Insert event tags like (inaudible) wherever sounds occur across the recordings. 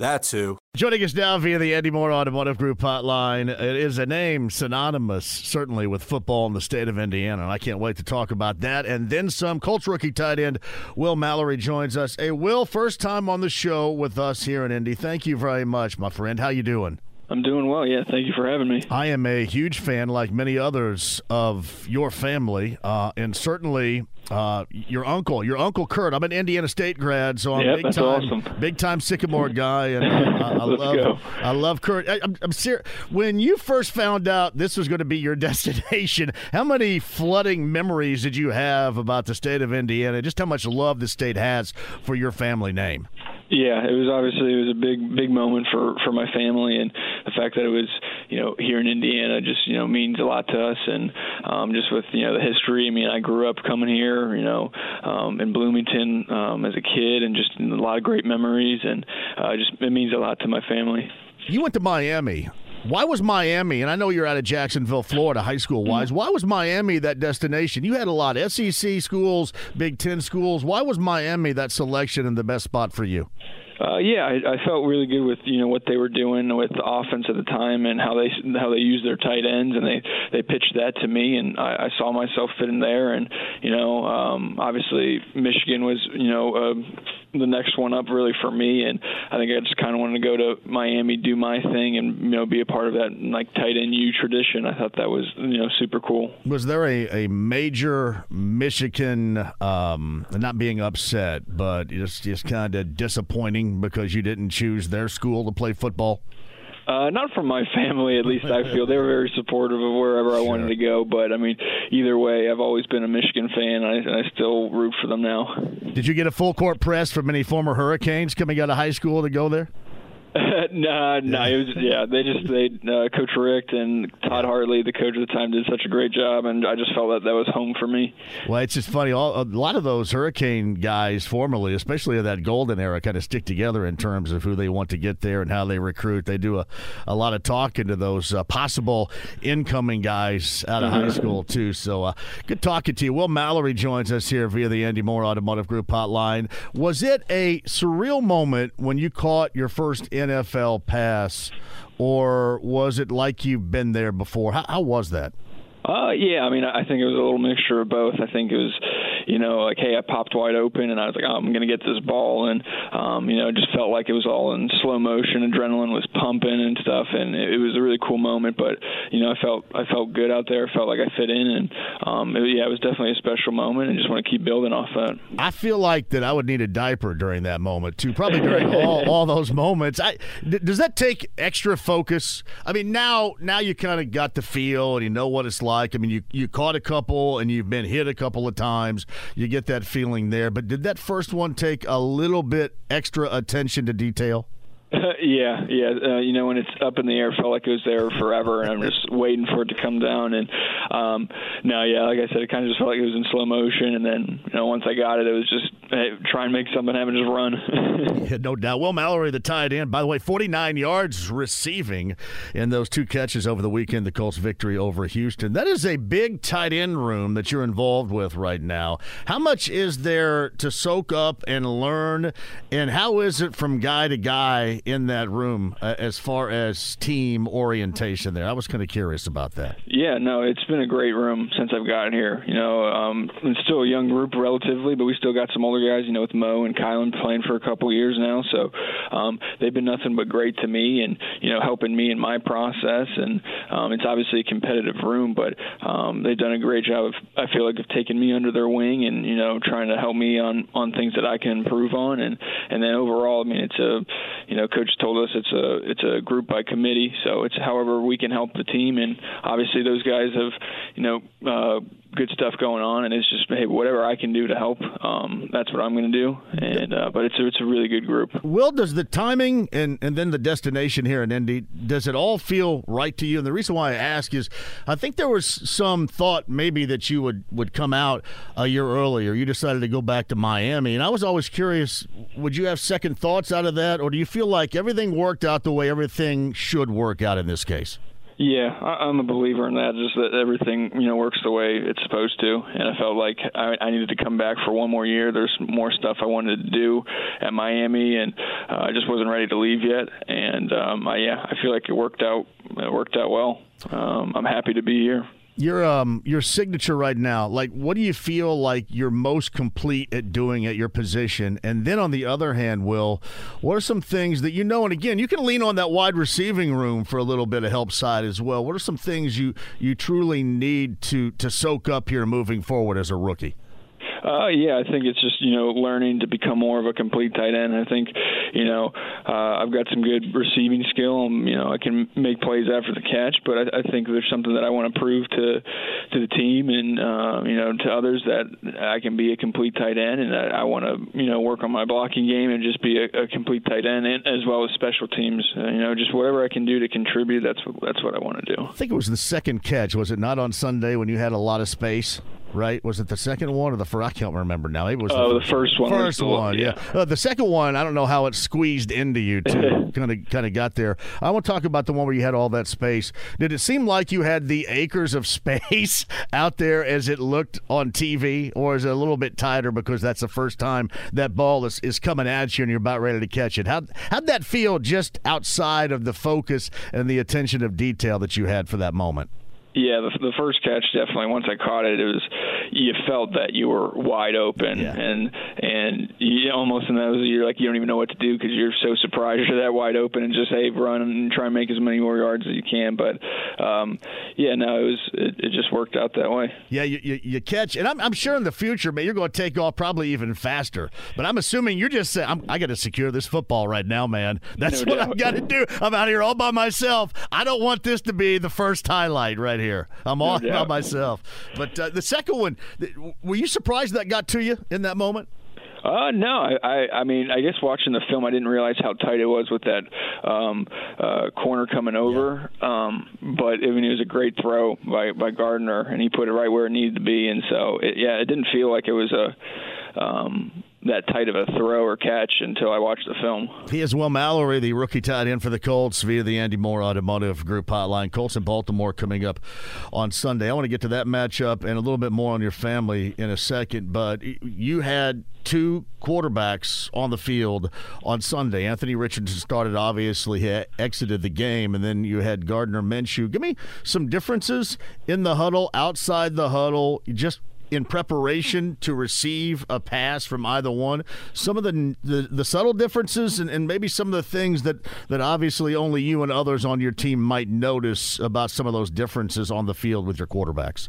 That's who. Joining us now via the Andy Moore Automotive Group hotline. It is a name synonymous, certainly, with football in the state of Indiana. I can't wait to talk about that. And then some. Colts rookie tight end Will Mallory joins us. Hey, Will, first time on the show with us here in Indy. Thank you very much, my friend. How you doing? I'm doing well. Yeah, thank you for having me. I am a huge fan, like many others, of your family, uh, and certainly uh, your uncle, your uncle Kurt. I'm an Indiana State grad, so I'm yep, big time, awesome. big time Sycamore (laughs) guy, and uh, I, I love, go. I love Kurt. I, I'm, I'm serious. When you first found out this was going to be your (laughs) destination, how many flooding memories did you have about the state of Indiana? Just how much love the state has for your family name? Yeah, it was obviously it was a big big moment for for my family, and the fact that it was you know here in Indiana just you know means a lot to us, and um, just with you know the history. I mean, I grew up coming here, you know, um, in Bloomington um, as a kid, and just a lot of great memories, and uh, just it means a lot to my family. You went to Miami. Why was Miami, and I know you're out of Jacksonville, Florida, high school wise, why was Miami that destination? You had a lot of SEC schools, Big Ten schools. Why was Miami that selection and the best spot for you? Uh, yeah, I, I felt really good with you know what they were doing with the offense at the time and how they how they used their tight ends and they they pitched that to me and I, I saw myself fitting there and you know um, obviously Michigan was you know uh, the next one up really for me and I think I just kind of wanted to go to Miami do my thing and you know be a part of that like tight end U tradition. I thought that was you know super cool. Was there a, a major Michigan um, not being upset, but just just kind of disappointing because you didn't choose their school to play football? Uh, not from my family, at least. I feel they were very supportive of wherever I wanted to go. But I mean, either way, I've always been a Michigan fan, and I, and I still root for them now. Did you get a full court press from any former Hurricanes coming out of high school to go there? (laughs) no, no, it was yeah. They just they uh, Coach Richt and Todd Hartley, the coach at the time, did such a great job, and I just felt that that was home for me. Well, it's just funny. All, a lot of those Hurricane guys, formerly, especially of that golden era, kind of stick together in terms of who they want to get there and how they recruit. They do a, a lot of talking to those uh, possible incoming guys out of high school too. So, uh, good talking to you. Will Mallory joins us here via the Andy Moore Automotive Group hotline. Was it a surreal moment when you caught your first NFL pass, or was it like you've been there before? How, how was that? Uh, yeah, I mean, I think it was a little mixture of both. I think it was, you know, like, hey, I popped wide open, and I was like, oh, I'm going to get this ball, and um, you know, it just felt like it was all in slow motion. Adrenaline was pumping and stuff, and it, it was a really cool moment. But you know, I felt I felt good out there. I felt like I fit in, and um, it, yeah, it was definitely a special moment, and just want to keep building off that. I feel like that I would need a diaper during that moment too. Probably during (laughs) all, all those moments. I, d- does that take extra focus? I mean, now now you kind of got the feel and you know what it's like. I mean, you you caught a couple and you've been hit a couple of times. You get that feeling there. But did that first one take a little bit extra attention to detail? (laughs) yeah, yeah. Uh, you know, when it's up in the air, it felt like it was there forever, and I'm just waiting for it to come down. And um, now, yeah, like I said, it kind of just felt like it was in slow motion. And then, you know, once I got it, it was just hey, try and make something happen, just run. (laughs) Yeah, no doubt. Will Mallory, the tight end, by the way, 49 yards receiving in those two catches over the weekend, the Colts' victory over Houston. That is a big tight end room that you're involved with right now. How much is there to soak up and learn, and how is it from guy to guy in that room uh, as far as team orientation there? I was kind of curious about that. Yeah, no, it's been a great room since I've gotten here. You know, um, it's still a young group relatively, but we still got some older guys, you know, with Mo and Kylen playing for a couple years now. So um, they've been nothing but great to me, and you know, helping me in my process. And um, it's obviously a competitive room, but um, they've done a great job. Of, I feel like of taking me under their wing and you know, trying to help me on on things that I can improve on. And and then overall, I mean, it's a you know, coach told us it's a it's a group by committee, so it's however we can help the team. And obviously, those guys have you know. Uh, good stuff going on, and it's just hey, whatever I can do to help, um, that's what I'm going to do. And uh, but it's a, it's a really good group. Will, does the timing and and then the destination here in Indy does it all feel right to you? And the reason why I ask is, I think there was some thought maybe that you would would come out a year earlier. You decided to go back to Miami, and I was always curious: would you have second thoughts out of that, or do you feel like everything worked out the way everything should work out in this case? Yeah, I'm a believer in that. Just that everything you know works the way it's supposed to, and I felt like I, I needed to come back for one more year. There's more stuff I wanted to do at Miami, and uh, I just wasn't ready to leave yet. And um, I, yeah, I feel like it worked out. It worked out well. Um, I'm happy to be here your um your signature right now like what do you feel like you're most complete at doing at your position? And then on the other hand will what are some things that you know and again you can lean on that wide receiving room for a little bit of help side as well. What are some things you you truly need to to soak up here moving forward as a rookie uh, yeah, I think it's just you know learning to become more of a complete tight end. I think you know uh, I've got some good receiving skill. And, you know I can make plays after the catch, but I, I think there's something that I want to prove to to the team and uh, you know to others that I can be a complete tight end, and I, I want to you know work on my blocking game and just be a, a complete tight end, and, as well as special teams. Uh, you know, just whatever I can do to contribute. That's what, that's what I want to do. I think it was the second catch, was it not on Sunday when you had a lot of space? right? Was it the second one or the first? I can't remember now. It was oh, the, first one. First one, yeah. yeah. Uh, the second one, I don't know how it squeezed into you too. (laughs) kind of, kind of got there. I want to talk about the one where you had all that space. Did it seem like you had the acres of (laughs) space out there as it looked on TV, or is it a little bit tighter because that's the first time that ball is, is coming at you and you're about ready to catch it? How how'd that feel just outside of the focus and the attention of detail that you had for that moment? Yeah, the, the first catch definitely. Once I caught it, it was you felt that you were wide open, yeah. and and you almost in those you're like you don't even know what to do because you're so surprised you're that wide open and just hey run and try and make as many more yards as you can. But um, yeah, no, it was it, it just worked out that way. Yeah, you, you, you catch, and I'm, I'm sure in the future, man, you're going to take off probably even faster. But I'm assuming you're just saying I'm, got to secure this football right now, man. That's no what I've got to do. I'm out here all by myself. I don't want this to be the first highlight right right here. I'm all by myself. But uh, the second one, were you surprised that got to you in that moment? Uh, no, I, I, I mean, I guess watching the film, I didn't realize how tight it was with that um, uh, corner coming over. Yeah. Um, but I mean, it was a great throw by by Gardner, and he put it right where it needed to be. And so, it, yeah, it didn't feel like it was a um, that tight of a throw or catch until I watched the film. He is Will Mallory, the rookie tight end for the Colts via the Andy Moore Automotive Group hotline. Colts and Baltimore coming up on Sunday. I want to get to that matchup and a little bit more on your family in a second, but you had two quarterbacks on the field on Sunday. Anthony Richardson started, obviously, he exited the game, and then you had Gardner Minshew. Give me some differences in the huddle, outside the huddle, just in preparation to receive a pass from either one. Some of the the, the subtle differences and, and maybe some of the things that, that obviously only you and others on your team might notice about some of those differences on the field with your quarterbacks.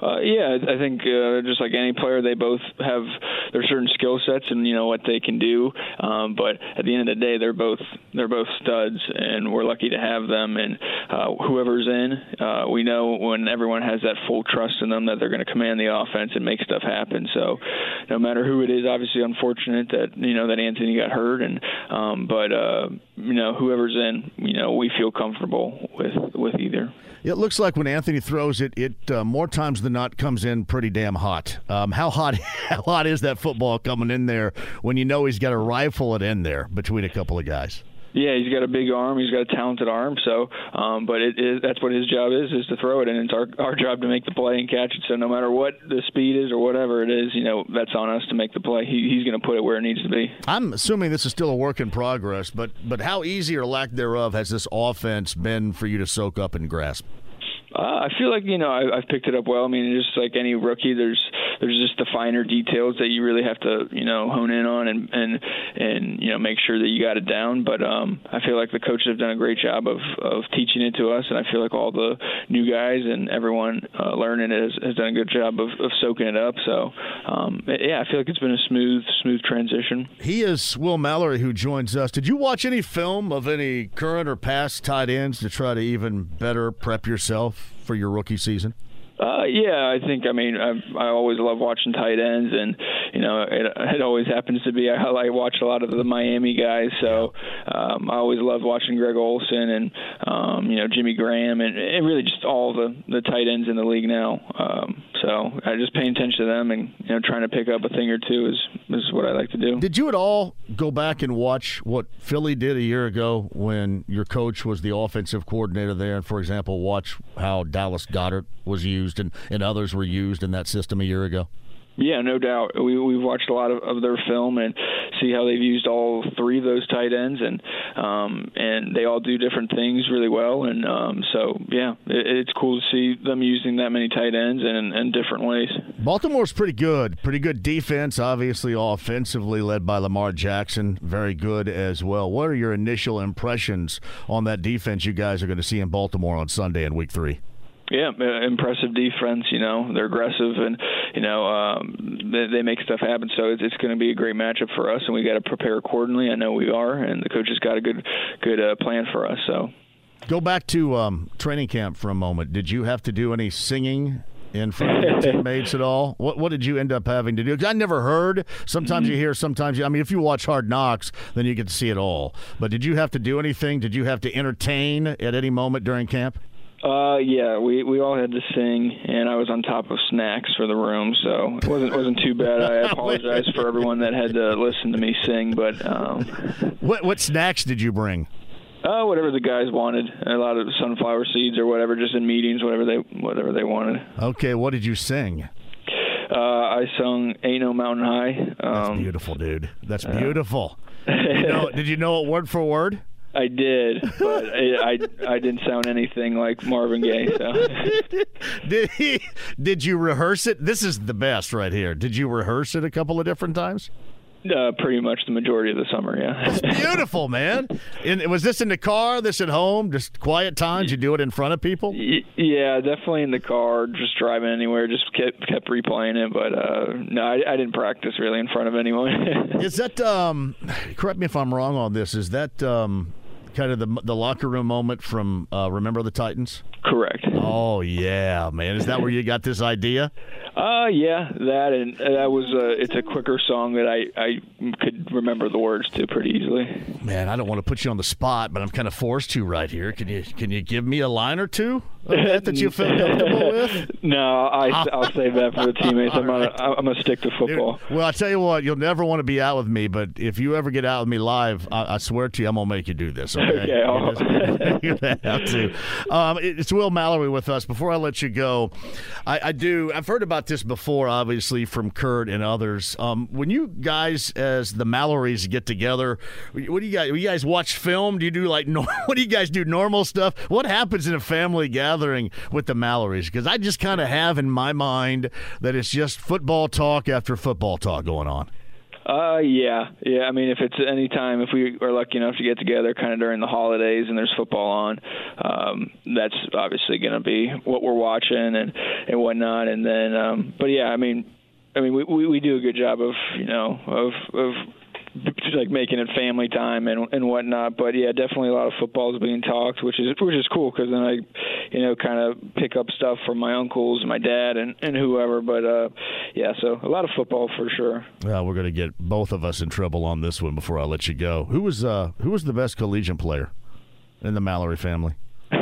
Uh, yeah, I think uh, just like any player, they both have their certain skill sets and you know what they can do. Um, but at the end of the day, they're both they're both studs, and we're lucky to have them. And uh, whoever's in, uh, we know when everyone has that full trust in them that they're going to command the offense and make stuff happen. So no matter who it is, obviously unfortunate that you know that Anthony got hurt, and um, but uh, you know whoever's in, you know we feel comfortable with with either. It looks like when Anthony throws it, it uh, more times than not comes in pretty damn hot. Um, how hot? (laughs) How hot is that football coming in there when you know he's got to rifle it in there between a couple of guys? Yeah, he's got a big arm. He's got a talented arm. So, um, but it is that's what his job is is to throw it, and it's our our job to make the play and catch it. So no matter what the speed is or whatever it is, you know that's on us to make the play. He, he's going to put it where it needs to be. I'm assuming this is still a work in progress, but but how easy or lack thereof has this offense been for you to soak up and grasp? Uh, I feel like you know I, I've picked it up well. I mean, just like any rookie, there's there's just the finer details that you really have to you know hone in on and and and you know make sure that you got it down. But um, I feel like the coaches have done a great job of of teaching it to us, and I feel like all the new guys and everyone uh, learning it has, has done a good job of, of soaking it up. So um, yeah, I feel like it's been a smooth smooth transition. He is Will Mallory who joins us. Did you watch any film of any current or past tight ends to try to even better prep yourself for your rookie season? Uh, yeah, I think. I mean, I, I always love watching tight ends, and you know, it, it always happens to be I, I watch a lot of the Miami guys, so um, I always love watching Greg Olsen and um, you know Jimmy Graham, and, and really just all the the tight ends in the league now. Um, so I just paying attention to them, and you know, trying to pick up a thing or two is is what I like to do. Did you at all go back and watch what Philly did a year ago when your coach was the offensive coordinator there, and for example, watch how Dallas Goedert was used? Used and, and others were used in that system a year ago? Yeah, no doubt. We we've watched a lot of, of their film and see how they've used all three of those tight ends, and um, and they all do different things really well. And um, so yeah, it, it's cool to see them using that many tight ends and in different ways. Baltimore's pretty good, pretty good defense. Obviously, offensively led by Lamar Jackson, very good as well. What are your initial impressions on that defense you guys are going to see in Baltimore on Sunday in Week Three? Yeah, uh, impressive defense. You know, they're aggressive and you know um, they, they make stuff happen. So it's, it's going to be a great matchup for us, and we got to prepare accordingly. I know we are, and the coach has got a good good uh, plan for us. So. Go back to um, training camp for a moment. Did you have to do any singing in front of your (laughs) teammates at all? What What did you end up having to do? I never heard. Sometimes mm-hmm. you hear. Sometimes you. I mean, if you watch Hard Knocks, then you get to see it all. But did you have to do anything? Did you have to entertain at any moment during camp? Uh, yeah, we we all had to sing, and I was on top of snacks for the room, so it wasn't wasn't too bad. I (laughs) apologize for everyone that had to listen to me sing, but um, what what snacks did you bring? Uh, whatever the guys wanted. A lot of sunflower seeds or whatever, just in meetings, whatever they whatever they wanted. Okay, what did you sing? Uh, I sung "Ain't No Mountain High." Um, That's beautiful, dude. That's beautiful. (laughs) Uh, you know, did you know it word for word? I did, but I, I, I didn't sound anything like Marvin Gaye. So. (laughs) did he, Did you rehearse it? This is the best right here. Did you rehearse it a couple of different times? Uh, pretty much the majority of the summer, yeah. It's (laughs) beautiful, man. And was this in the car? This at home? Just quiet times? You do it in front of people? Yeah, definitely in the car. Just driving anywhere. Just kept kept replaying it, but uh, no, I, I, didn't practice really in front of anyone. (laughs) is that? Um, correct me if I'm wrong on this. Is that? Um, kind of the the locker room moment from uh, Remember the Titans? Correct. Oh yeah, man. Is that where you got this idea? Uh, yeah, that and that was a. It's a quicker song that I I could remember the words to pretty easily. Man, I don't want to put you on the spot, but I'm kind of forced to right here. Can you can you give me a line or two (laughs) that, that you feel comfortable (laughs) with? No, I I'll save that for the (laughs) teammates. I'm gonna. I'm gonna stick to football. Well, I tell you what, you'll never want to be out with me, but if you ever get out with me live, I, I swear to you, I'm gonna make you do this. Okay, okay you have to. Um, it's Will Mallory with us. Before I let you go, I, I do. I've heard about this before, obviously from Kurt and others. Um, when you guys, as the Mallorys, get together, what do you guys? You guys watch film? Do you do like? what do you guys do? Normal stuff? What happens in a family gathering with the Mallorys? Because I just kind of have in my mind that it's just football talk after football talk going on. Uh, yeah, yeah. I mean, if it's any time, if we are lucky enough to get together, kind of during the holidays, and there's football on, um, that's obviously going to be what we're watching and and whatnot. And then, um, but yeah, I mean, I mean, we, we we do a good job of you know of of like making it family time and and whatnot. But yeah, definitely a lot of football is being talked, which is which is cool because then I, you know, kind of pick up stuff from my uncles, my dad, and and whoever. But uh, yeah, so a lot of football for sure. Yeah, we're gonna get both of us in trouble on this one before I let you go. Who was uh who was the best collegiate player in the Mallory family? (laughs) uh,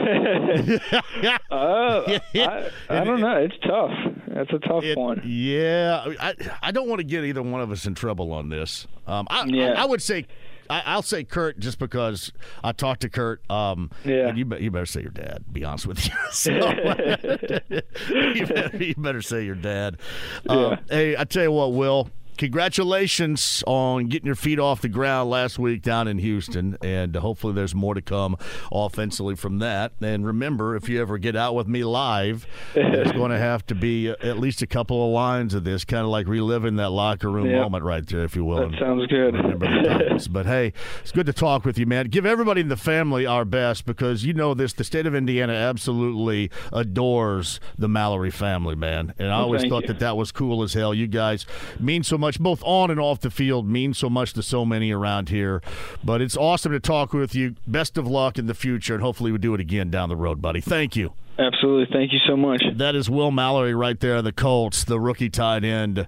(laughs) I, I, don't know. It's tough. That's a tough it, one. Yeah, I I don't want to get either one of us in trouble on this. Um, I, yeah. I, I would say I, will say Kurt just because I talked to Kurt. Um, yeah. you, be, you better say your dad. Be honest with you. (laughs) So, you, better, you, better, say your dad. Um, yeah. Hey, I tell you what, Will. Congratulations on getting your feet off the ground last week down in Houston, and hopefully there's more to come offensively from that. And remember, if you ever get out with me live, there's (laughs) going to have to be at least a couple of lines of this, kind of like reliving that locker room yep. moment right there, if you will. That sounds good. Remember the times. but hey, it's good to talk with you, man. Give everybody in the family our best because you know this. The state of Indiana absolutely adores the Mallory family, man. And I always thought you. that that was cool as hell. You guys mean so much, both on and off the field, mean so much to so many around here. But it's awesome to talk with you. Best of luck in the future, and hopefully we do it again down the road, buddy. Thank you. Absolutely. Thank you so much. That is Will Mallory right there, the Colts, the rookie tight end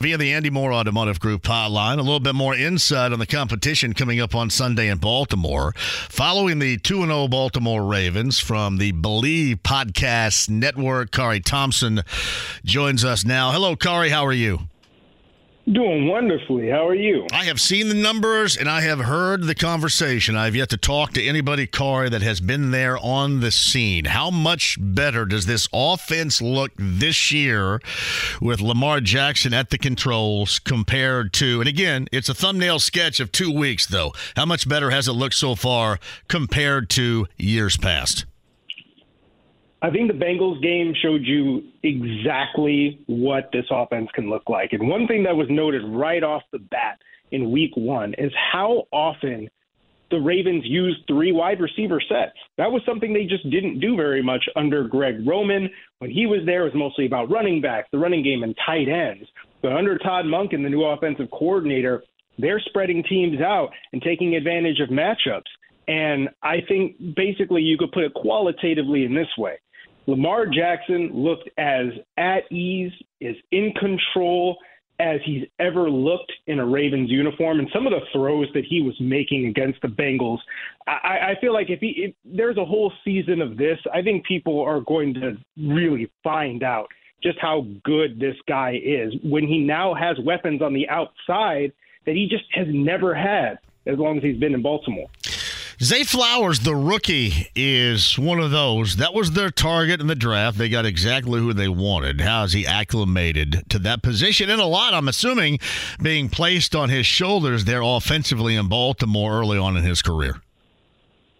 via the Andy Moore Automotive Group hotline. A little bit more insight on the competition coming up on Sunday in Baltimore. Following the 2 0 Baltimore Ravens from the Bleav Podcast Network, Khari Thompson joins us now. Hello, Khari. How are you? Doing wonderfully. How are you? I have seen the numbers and I have heard the conversation. I've yet to talk to anybody, Khari, that has been there on the scene. How much better does this offense look this year with Lamar Jackson at the controls compared to, and again, it's a thumbnail sketch of two weeks, though. How much better has it looked so far compared to years past? I think the Bengals game showed you exactly what this offense can look like. And one thing that was noted right off the bat in week one is how often the Ravens used three wide receiver sets. That was something they just didn't do very much under Greg Roman. When he was there, it was mostly about running backs, the running game, and tight ends. But under Todd Monken, the new offensive coordinator, they're spreading teams out and taking advantage of matchups. And I think basically you could put it qualitatively in this way Lamar Jackson looked as at ease, as in control as he's ever looked in a Ravens uniform. And some of the throws that he was making against the Bengals, I, I feel like if, he, if there's a whole season of this, I think people are going to really find out just how good this guy is when he now has weapons on the outside that he just has never had as long as he's been in Baltimore. Zay Flowers, the rookie, is one of those. That was their target in the draft. They got exactly who they wanted. How is he acclimated to that position? And a lot, I'm assuming, being placed on his shoulders there offensively in Baltimore early on in his career.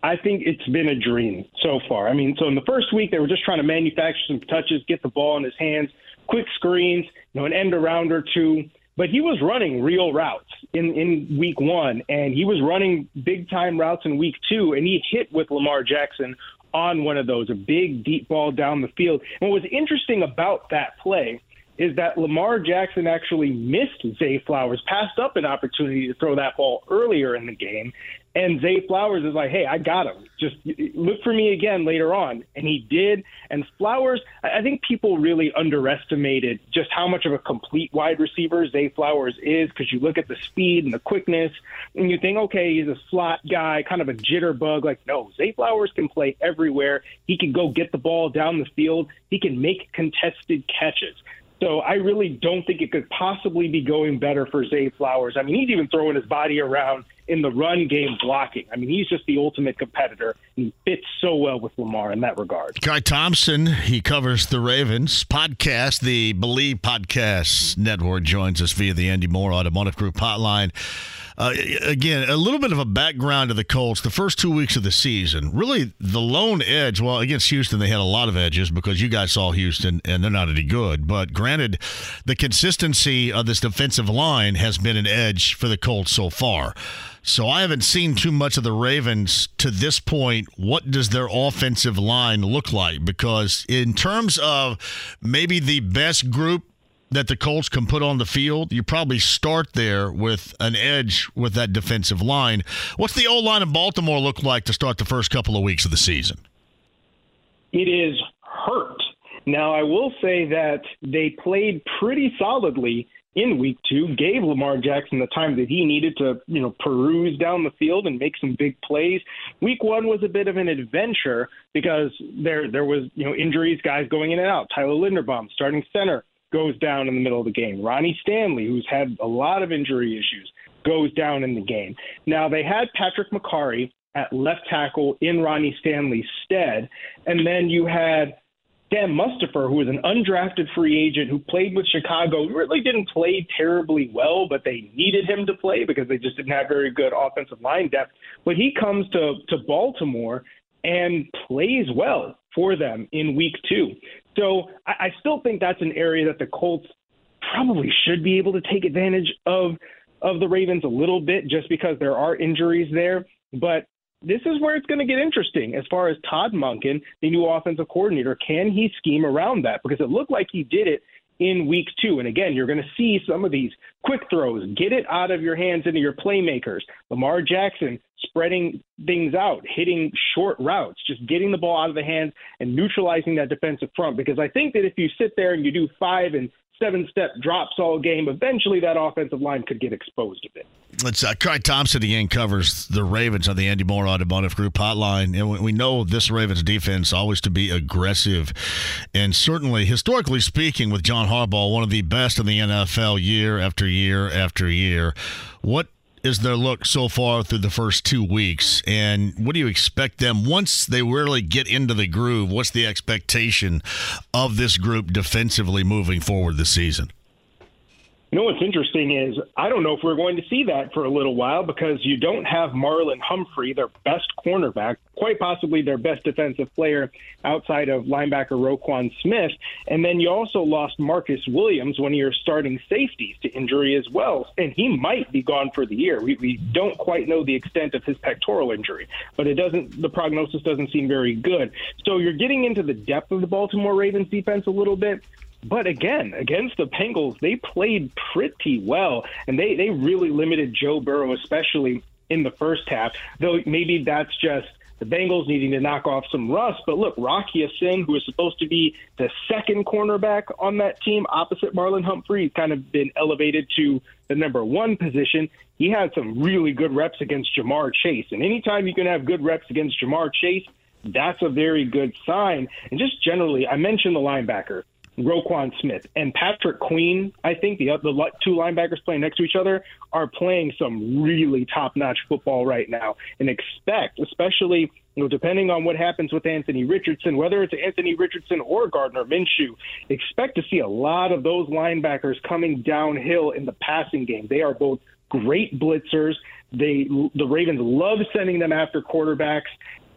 I think it's been a dream so far. I mean, so in the first week, they were just trying to manufacture some touches, get the ball in his hands, quick screens, you know, an end around or two but he was running real routes in, in week one, and he was running big time routes in week two, and he hit with Lamar Jackson on one of those, a big deep ball down the field. And what was interesting about that play is that Lamar Jackson actually missed Zay Flowers, passed up an opportunity to throw that ball earlier in the game, and Zay Flowers is like, hey, I got him. Just look for me again later on. And he did. And Flowers, I think people really underestimated just how much of a complete wide receiver Zay Flowers is because you look at the speed and the quickness and you think, okay, he's a slot guy, kind of a jitterbug. Like, no, Zay Flowers can play everywhere. He can go get the ball down the field, he can make contested catches. So I really don't think it could possibly be going better for Zay Flowers. I mean, he's even throwing his body around in the run game blocking. I mean, he's just the ultimate competitor. He fits so well with Lamar in that regard. Guy Thompson, he covers the Ravens podcast, the Bleav Podcast Network, joins us via the Andy Moore Automotive Group hotline. Uh, again, a little bit of a background to the Colts. The first two weeks of the season, really the lone edge. Well, against Houston, they had a lot of edges because you guys saw Houston and they're not any good. But granted, the consistency of this defensive line has been an edge for the Colts so far. So I haven't seen too much of the Ravens to this point. What does their offensive line look like? Because in terms of maybe the best group that the Colts can put on the field, you probably start there with an edge with that defensive line. What's the O line in Baltimore look like to start the first couple of weeks of the season? It is hurt. Now, I will say that they played pretty solidly in week two, gave Lamar Jackson the time that he needed to, you know, peruse down the field and make some big plays. Week one was a bit of an adventure because there there was, you know, injuries, guys going in and out. Tyler Linderbaum, starting center, goes down in the middle of the game. Ronnie Stanley, who's had a lot of injury issues, goes down in the game. Now they had Patrick Mekari at left tackle in Ronnie Stanley's stead, and then you had Sam Mustipher, who was an undrafted free agent who played with Chicago, really didn't play terribly well, but they needed him to play because they just didn't have very good offensive line depth. But he comes to, to Baltimore and plays well for them in week two. So I, I still think that's an area that the Colts probably should be able to take advantage of of the Ravens a little bit just because there are injuries there. But this is where it's going to get interesting as far as Todd Monken, the new offensive coordinator. Can he scheme around that? Because it looked like he did it in week two. And again, you're going to see some of these quick throws, get it out of your hands into your playmakers. Lamar Jackson spreading things out, hitting short routes, just getting the ball out of the hands and neutralizing that defensive front. Because I think that if you sit there and you do five and seven step drops all game, eventually that offensive line could get exposed a bit. Let's uh, Craig Thompson again covers the Ravens on the Andy Moore Automotive Group hotline, and we know this Ravens defense always to be aggressive, and certainly historically speaking, with John Harbaugh, one of the best in the NFL year after year after year. What is their look so far through the first two weeks? And what do you expect them once they really get into the groove? What's the expectation of this group defensively moving forward this season? You know what's interesting is I don't know if we're going to see that for a little while because you don't have Marlon Humphrey, their best cornerback, quite possibly their best defensive player outside of linebacker Roquan Smith. And then you also lost Marcus Williams, one of your starting safeties, to injury as well. And he might be gone for the year. We, we don't quite know the extent of his pectoral injury, but it doesn't, the prognosis doesn't seem very good. So you're getting into the depth of the Baltimore Ravens defense a little bit. But again, against the Bengals, they played pretty well, and they they really limited Joe Burrow, especially in the first half. Though maybe that's just the Bengals needing to knock off some rust. But look, Rock Ya-Sin, who is supposed to be the second cornerback on that team opposite Marlon Humphrey, he's kind of been elevated to the number one position. He had some really good reps against Ja'Marr Chase. And anytime you can have good reps against Ja'Marr Chase, that's a very good sign. And just generally, I mentioned the linebacker. Roquan Smith and Patrick Queen, I think the the two linebackers playing next to each other are playing some really top-notch football right now, and expect, especially you know, depending on what happens with Anthony Richardson, whether it's Anthony Richardson or Gardner Minshew, expect to see a lot of those linebackers coming downhill in the passing game. They are both great blitzers. They the Ravens love sending them after quarterbacks,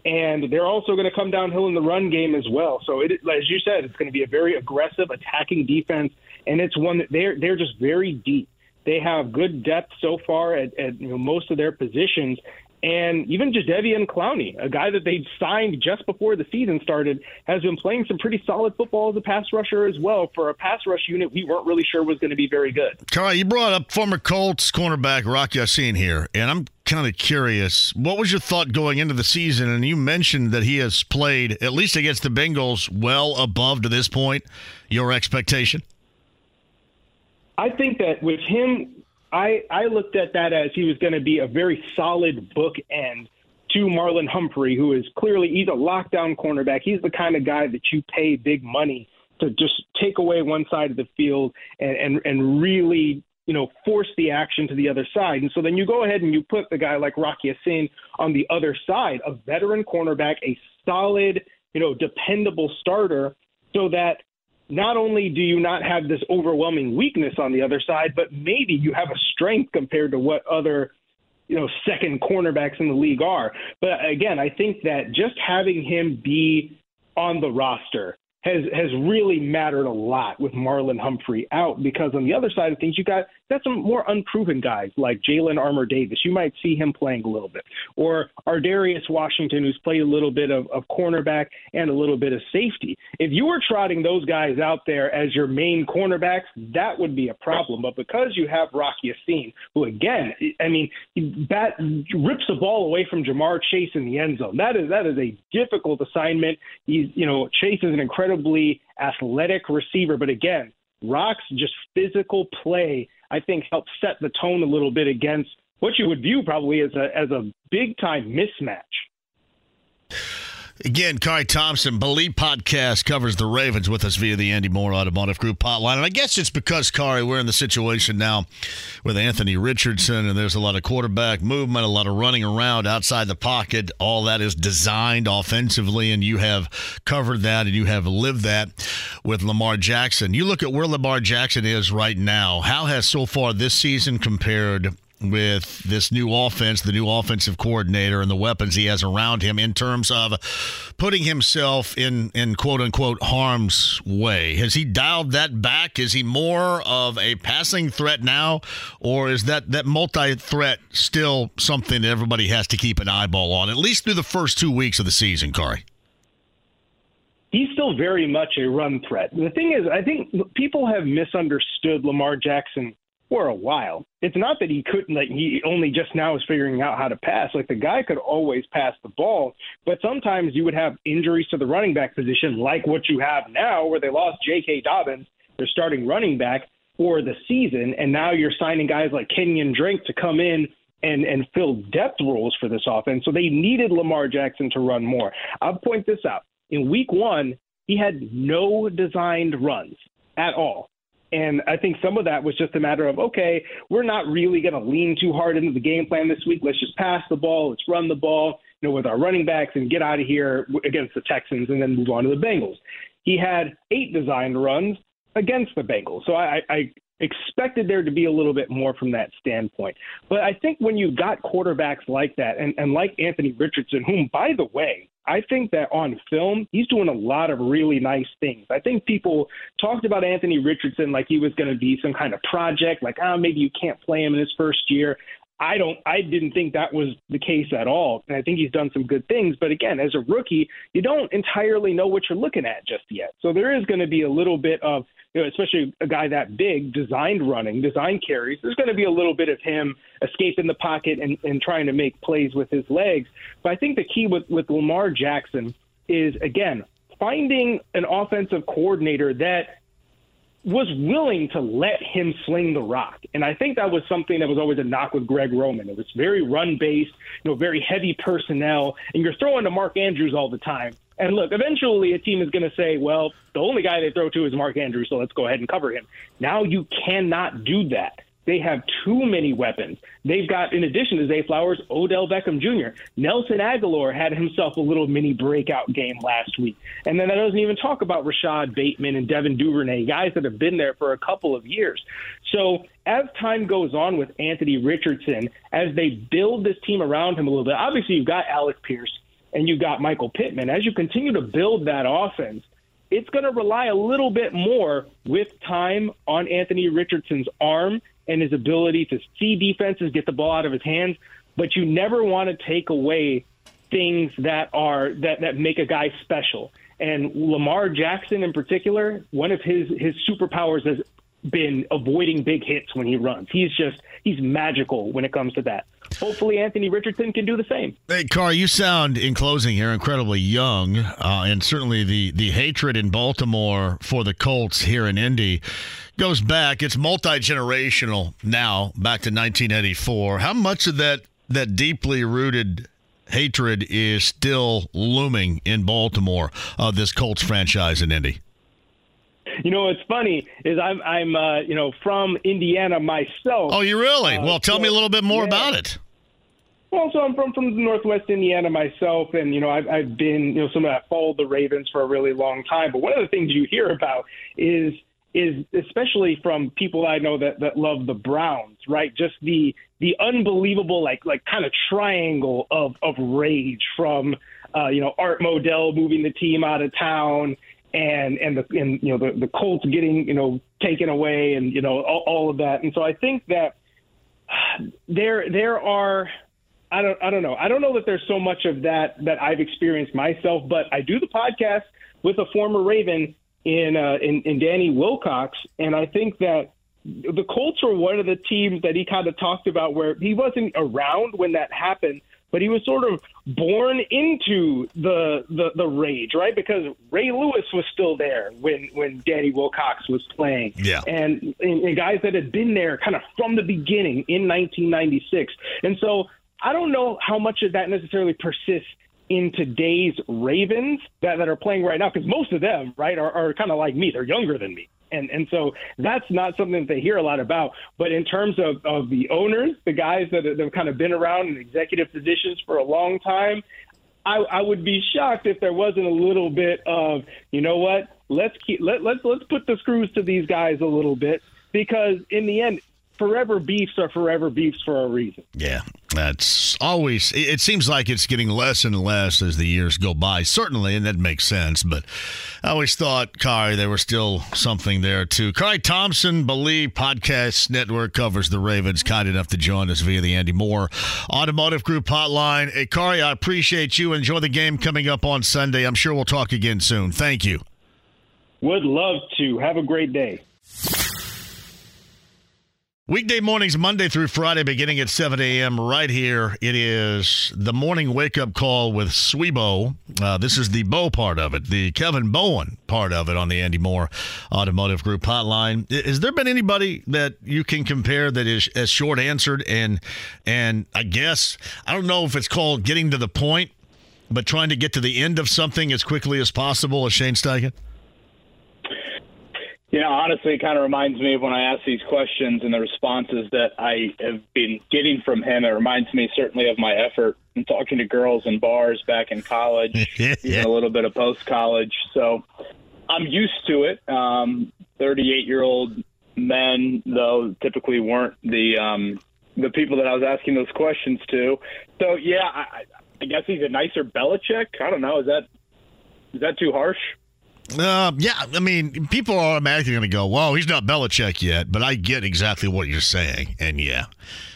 and they're also going to come downhill in the run game as well. So, it, as you said, it's going to be a very aggressive attacking defense, and it's one that they're they're just very deep. They have good depth so far at, at you know, most of their positions, and even Jadeveon Clowney, a guy that they signed just before the season started, has been playing some pretty solid football as a pass rusher as well. For a pass rush unit, we weren't really sure was going to be very good. Carl, you brought up former Colts cornerback Rock Ya-Sin here, and I'm kind of curious. What was your thought going into the season? And you mentioned that he has played, at least against the Bengals, well above to this point your expectation. I think that with him I, I looked at that as he was going to be a very solid bookend to Marlon Humphrey, who is clearly he's a lockdown cornerback. He's the kind of guy that you pay big money to just take away one side of the field and and, and really you know force the action to the other side. And so then you go ahead and you put the guy like Rocky Ya-Sin on the other side, a veteran cornerback, a solid you know dependable starter, so that not only do you not have this overwhelming weakness on the other side, but maybe you have a strength compared to what other you know second cornerbacks in the league are. But again, I think that just having him be on the roster has has really mattered a lot with Marlon Humphrey out because on the other side of things you got got some more unproven guys like Jalyn Armour Davis. You might see him playing a little bit. Or Ar'Darius Washington, who's played a little bit of, of cornerback and a little bit of safety. If you were trotting those guys out there as your main cornerbacks, that would be a problem. But because you have Rock Ya-Sin, who again, I mean, bat rips the ball away from Ja'Marr Chase in the end zone. That is that is a difficult assignment. He's you know, Chase is an incredibly athletic receiver, but again, Rock's just physical play I think helped set the tone a little bit against what you would view probably as a as a big time mismatch. Again, Khari Thompson, Bleav Podcast covers the Ravens with us via the Andy Moore Automotive Group hotline. And I guess it's because, Khari, we're in the situation now with Anthony Richardson, and there's a lot of quarterback movement, a lot of running around outside the pocket. All that is designed offensively, and you have covered that and you have lived that with Lamar Jackson. You look at where Lamar Jackson is right now. How has so far this season compared with this new offense, the new offensive coordinator, and the weapons he has around him in terms of putting himself in, in quote unquote harm's way? Has he dialed that back? Is he more of a passing threat now, or is that, that multi threat still something that everybody has to keep an eyeball on, at least through the first two weeks of the season, Khari? He's still very much a run threat. The thing is, I think people have misunderstood Lamar Jackson for a while. It's not that he couldn't, like he only just now is figuring out how to pass. Like the guy could always pass the ball, but sometimes you would have injuries to the running back position, like what you have now, where they lost J.K. Dobbins, their starting running back, for the season, and now you're signing guys like Kenyon Drake to come in and and fill depth roles for this offense. So they needed Lamar Jackson to run more. I'll point this out. In week one, he had no designed runs at all. And I think some of that was just a matter of, okay, we're not really going to lean too hard into the game plan this week. Let's just pass the ball. Let's run the ball, you know, with our running backs and get out of here against the Texans and then move on to the Bengals. He had eight designed runs against the Bengals. So I, I expected there to be a little bit more from that standpoint. But I think when you've got quarterbacks like that, and, and like Anthony Richardson, whom, by the way, I think that on film, he's doing a lot of really nice things. I think people talked about Anthony Richardson like he was going to be some kind of project, like, ah, oh, maybe you can't play him in his first year. I don't I didn't think that was the case at all. And I think he's done some good things, but again, as a rookie, you don't entirely know what you're looking at just yet. So there is going to be a little bit of you know, especially a guy that big, designed running, designed carries, there's going to be a little bit of him escaping the pocket and, and trying to make plays with his legs. But I think the key with, with Lamar Jackson is, again, finding an offensive coordinator that was willing to let him sling the rock. And I think that was something that was always a knock with Greg Roman. It was very run based, you know, very heavy personnel, and you're throwing to Mark Andrews all the time. And look, eventually a team is going to say, well, the only guy they throw to is Mark Andrews, so let's go ahead and cover him. Now you cannot do that. They have too many weapons. They've got, in addition to Zay Flowers, Odell Beckham Jr. Nelson Agholor had himself a little mini breakout game last week. And then that doesn't even talk about Rashod Bateman and Devin Duvernay, guys that have been there for a couple of years. So as time goes on with Anthony Richardson, as they build this team around him a little bit, obviously you've got Alec Pierce and you've got Michael Pittman. As you continue to build that offense, it's going to rely a little bit more with time on Anthony Richardson's arm and his ability to see defenses, get the ball out of his hands. But you never want to take away things that are that, that make a guy special. And Lamar Jackson in particular, one of his his superpowers has been avoiding big hits when he runs. He's just he's magical when it comes to that. Hopefully, Anthony Richardson can do the same. Hey, Carr, you sound in closing here incredibly young, uh, and certainly the the hatred in Baltimore for the Colts here in Indy goes back. It's multi generational now, back to 1984. How much of that that deeply rooted hatred is still looming in Baltimore of this Colts franchise in Indy? You know what's funny is I'm I'm uh, you know from Indiana myself. Oh, you really? Uh, well, tell so, me a little bit more yeah. about it. Well, so I'm from from Northwest Indiana myself, and you know I've I've been you know someone that followed the Ravens for a really long time. But one of the things you hear about is is especially from people I know that that love the Browns, right? Just the the unbelievable like like kind of triangle of of rage from uh, you know Art Modell moving the team out of town and and the and you know the the Colts getting you know taken away and you know all, all of that. And so I think that there there are I don't I don't know. I don't know that there's so much of that that I've experienced myself, but I do the podcast with a former Raven in uh, in, in Danny Wilcox, and I think that the Colts were one of the teams that he kind of talked about where he wasn't around when that happened, but he was sort of born into the, the the rage, right? Because Ray Lewis was still there when when Danny Wilcox was playing, yeah, and, and, and guys that had been there kind of from the beginning in 1996, and so I don't know how much of that necessarily persists in today's Ravens that, that are playing right now, because most of them, right, are, are kind of like me. They're younger than me. And and so that's not something that they hear a lot about. But in terms of, of the owners, the guys that have, kind of been around in executive positions for a long time, I, I would be shocked if there wasn't a little bit of, you know what, let's keep let, let's let's put the screws to these guys a little bit because in the end, forever beefs are forever beefs for a reason. Yeah, that's always. It seems like it's getting less and less as the years go by. Certainly, and that makes sense. But I always thought, Khari, there was still something there too. Khari Thompson, Bleav Podcast Network covers the Ravens. Kind enough to join us via the Andy Moore Automotive Group hotline. Hey, Khari, I appreciate you. Enjoy the game coming up on Sunday. I'm sure we'll talk again soon. Thank you. Would love to. Have a great day. Weekday mornings, Monday through Friday, beginning at 7 a.m. right here. It is the morning wake up call with Sweebo. Uh, this is the Bo part of it, the Kevin Bowen part of it on the Andy Moore Automotive Group hotline. Has there been anybody that you can compare that is as short answered and and I guess I don't know if it's called getting to the point, but trying to get to the end of something as quickly as possible as Shane Steichen? You know, honestly, it kind of reminds me of when I ask these questions and the responses that I have been getting from him. It reminds me certainly of my effort in talking to girls in bars back in college, yeah. (laughs) even a little bit of post college. So I'm used to it. Um, 38 year old men, though, typically weren't the um, the people that I was asking those questions to. So yeah, I, I guess he's a nicer Belichick. I don't know. Is that is that too harsh? Uh, yeah, I mean, people are automatically going to go, "Well, he's not Belichick yet," but I get exactly what you're saying, and yeah,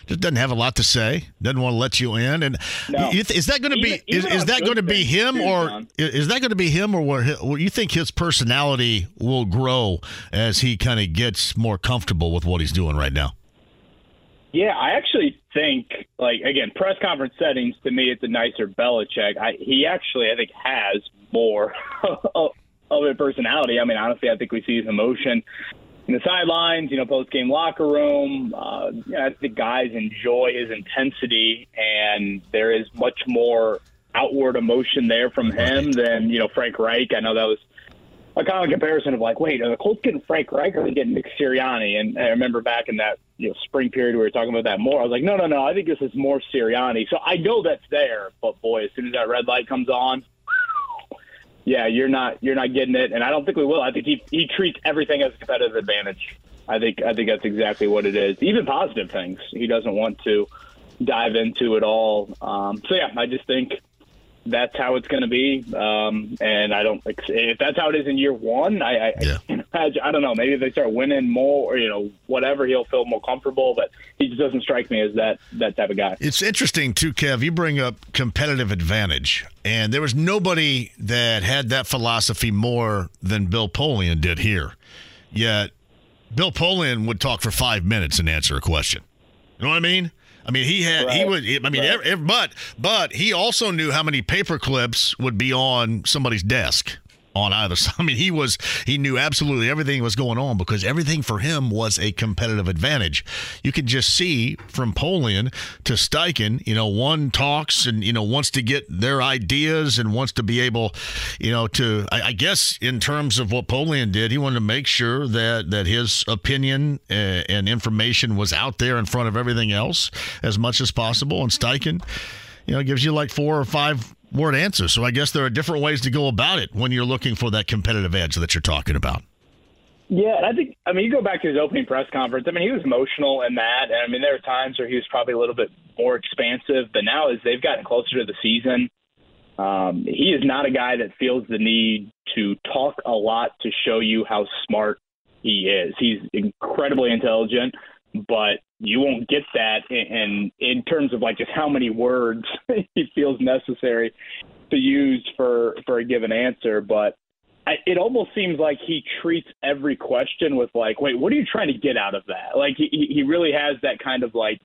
just doesn't have a lot to say. Doesn't want to let you in, and no. th- is that going to be is, is that going to be him too, or John. is that going to be him or what? You think his personality will grow as he kind of gets more comfortable with what he's doing right now? Yeah, I actually think, like again, press conference settings to me, it's a nicer Belichick. I, he actually, I think, has more (laughs) of a personality. I mean, honestly, I think we see his emotion in the sidelines, you know, post game locker room. Uh, you know, I think guys enjoy his intensity, and there is much more outward emotion there from him than you know Frank Reich. I know that was a common comparison of like, wait, are the Colts getting Frank Reich or are they getting Nick Sirianni? And I remember back in that you know spring period where we were talking about that more. I was like, no, no, no, I think this is more Sirianni. So I know that's there, but boy, as soon as that red light comes on, yeah, you're not you're not getting it, and I don't think we will. I think he he treats everything as a competitive advantage. I think I think that's exactly what it is. Even positive things, he doesn't want to dive into it all. Um, so yeah, I just think that's how it's going to be. Um, and I don't if that's how it is in year one. I, I, yeah. I, I don't know. Maybe if they start winning more, or you know, whatever, he'll feel more comfortable. But he just doesn't strike me as that that type of guy. It's interesting too, Kev. You bring up competitive advantage, and there was nobody that had that philosophy more than Bill Polian did here. Yet Bill Polian would talk for five minutes and answer a question. You know what I mean? I mean, he had right. he would. I mean, right. every, but but he also knew how many paper clips would be on somebody's desk on either (laughs) side. I mean, he was he knew absolutely everything was going on because everything for him was a competitive advantage. You can just see from Polian to Steichen, you know, one talks and you know wants to get their ideas and wants to be able, you know, to I, I guess in terms of what Polian did, he wanted to make sure that that his opinion uh, and information was out there in front of everything else as much as possible. And Steichen, you know, gives you like four or five word answer. So I guess there are different ways to go about it when you're looking for that competitive edge that you're talking about. Yeah, I think I mean you go back to his opening press conference. I mean he was emotional in that, and I mean there were times where he was probably a little bit more expansive. But now as they've gotten closer to the season, um, he is not a guy that feels the need to talk a lot to show you how smart he is. He's incredibly intelligent, but you won't get that in, in terms of like just how many words (laughs) he feels necessary to use for for a given answer. But I, it almost seems like he treats every question with like, wait, what are you trying to get out of that? Like he he really has that kind of like.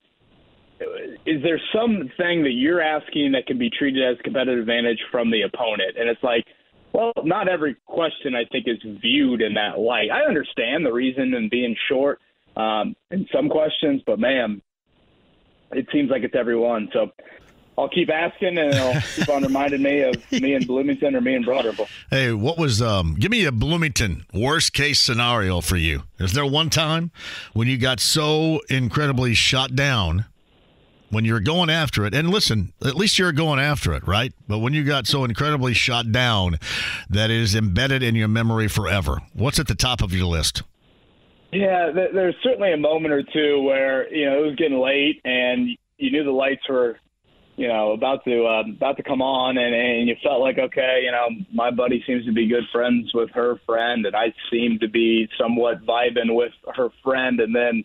Is there something that you're asking that can be treated as competitive advantage from the opponent? And it's like, well, not every question I think is viewed in that light. I understand the reason and being short, um, in some questions, but man, it seems like it's everyone. So I'll keep asking, and it'll (laughs) keep on reminding me of me in Bloomington or me in Broad Ripple. Hey, what was um? Give me a Bloomington worst case scenario for you. Is there one time when you got so incredibly shot down when you're going after it? And listen, at least you're going after it, right? But when you got so incredibly shot down that it is embedded in your memory forever, what's at the top of your list? Yeah, th- there's certainly a moment or two where you know it was getting late and you knew the lights were you know, about to uh, about to come on, and, and you felt like, okay, you know, my buddy seems to be good friends with her friend, and I seem to be somewhat vibing with her friend, and then,